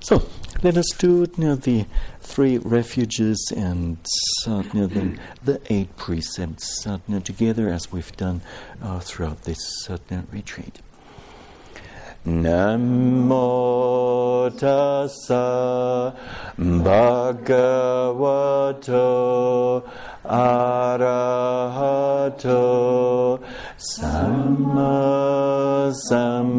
So let us do the three refuges and uh, then the eight precepts uh, together as we've done uh, throughout this uh, retreat. Namo tassa bhagavato arahato samma sambuddhassa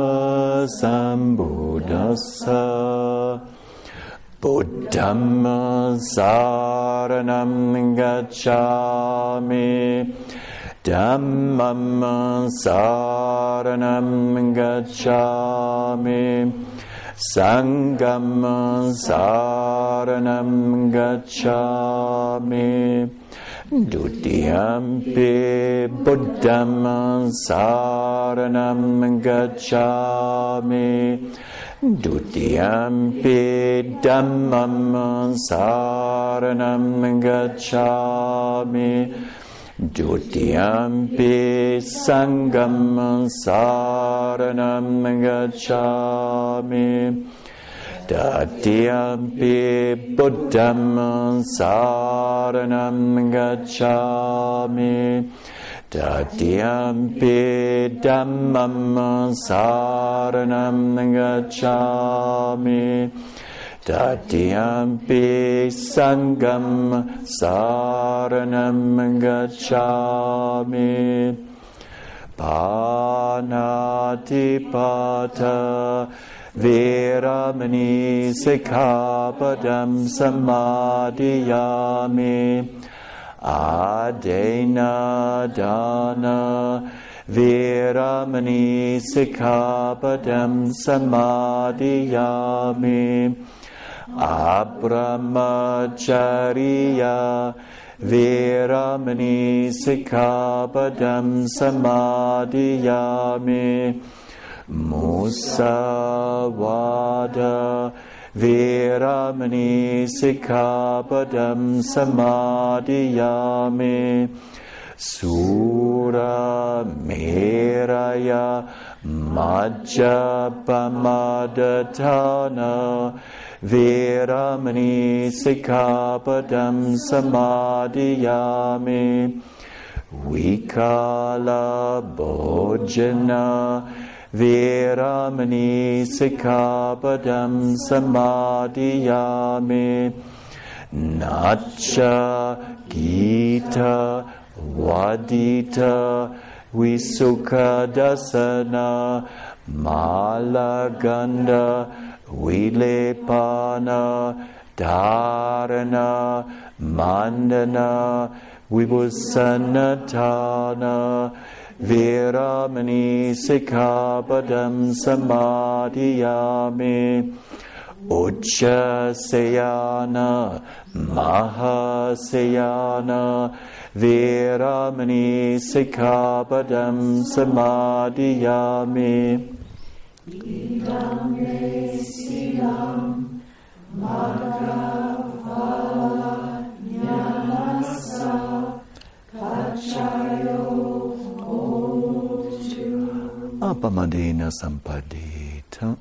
Sambuddhassa Buddham Saranam Gacchami. Dhammam Saranam Gacchami. Sangham Saranam Gacchami Dutiyampi Buddham Saranam Gacchami Dutiyampi Dhammam Saranam Gacchami Dutiyampi Sangham Saranam Gacchami Tatiyampi Buddham Saranam Gacchami. Tatiyampi Dhammam Saranam Gacchami. Tatiyampi Sangham Saranam Gacchami Panatipata Veramani Sikhapadam Samadhiyami Adena Dana Veramani Sikhapadam Samadhiyami Abramacharya Veramani Sikkhapadam Samadiyami Musavada Veramani Sikkhapadam Samadiyami Sura Meraya Majjapamadhatana Veramani Sikkhapadam Samadiyami Vikala Bhojana Veramani Sikkhapadam Samadiyami Nacha Gita Wadita Visuka Dasana Malaganda Vilepana Dharana Mandana Vibhusanatana Veramani Sikkhapadam Samadiyami Uchasayana Mahasayana Veramani Sikkhapadam Samadiyami. Idam Silam Madhava Jnanasa Kachayo apamadena sampadita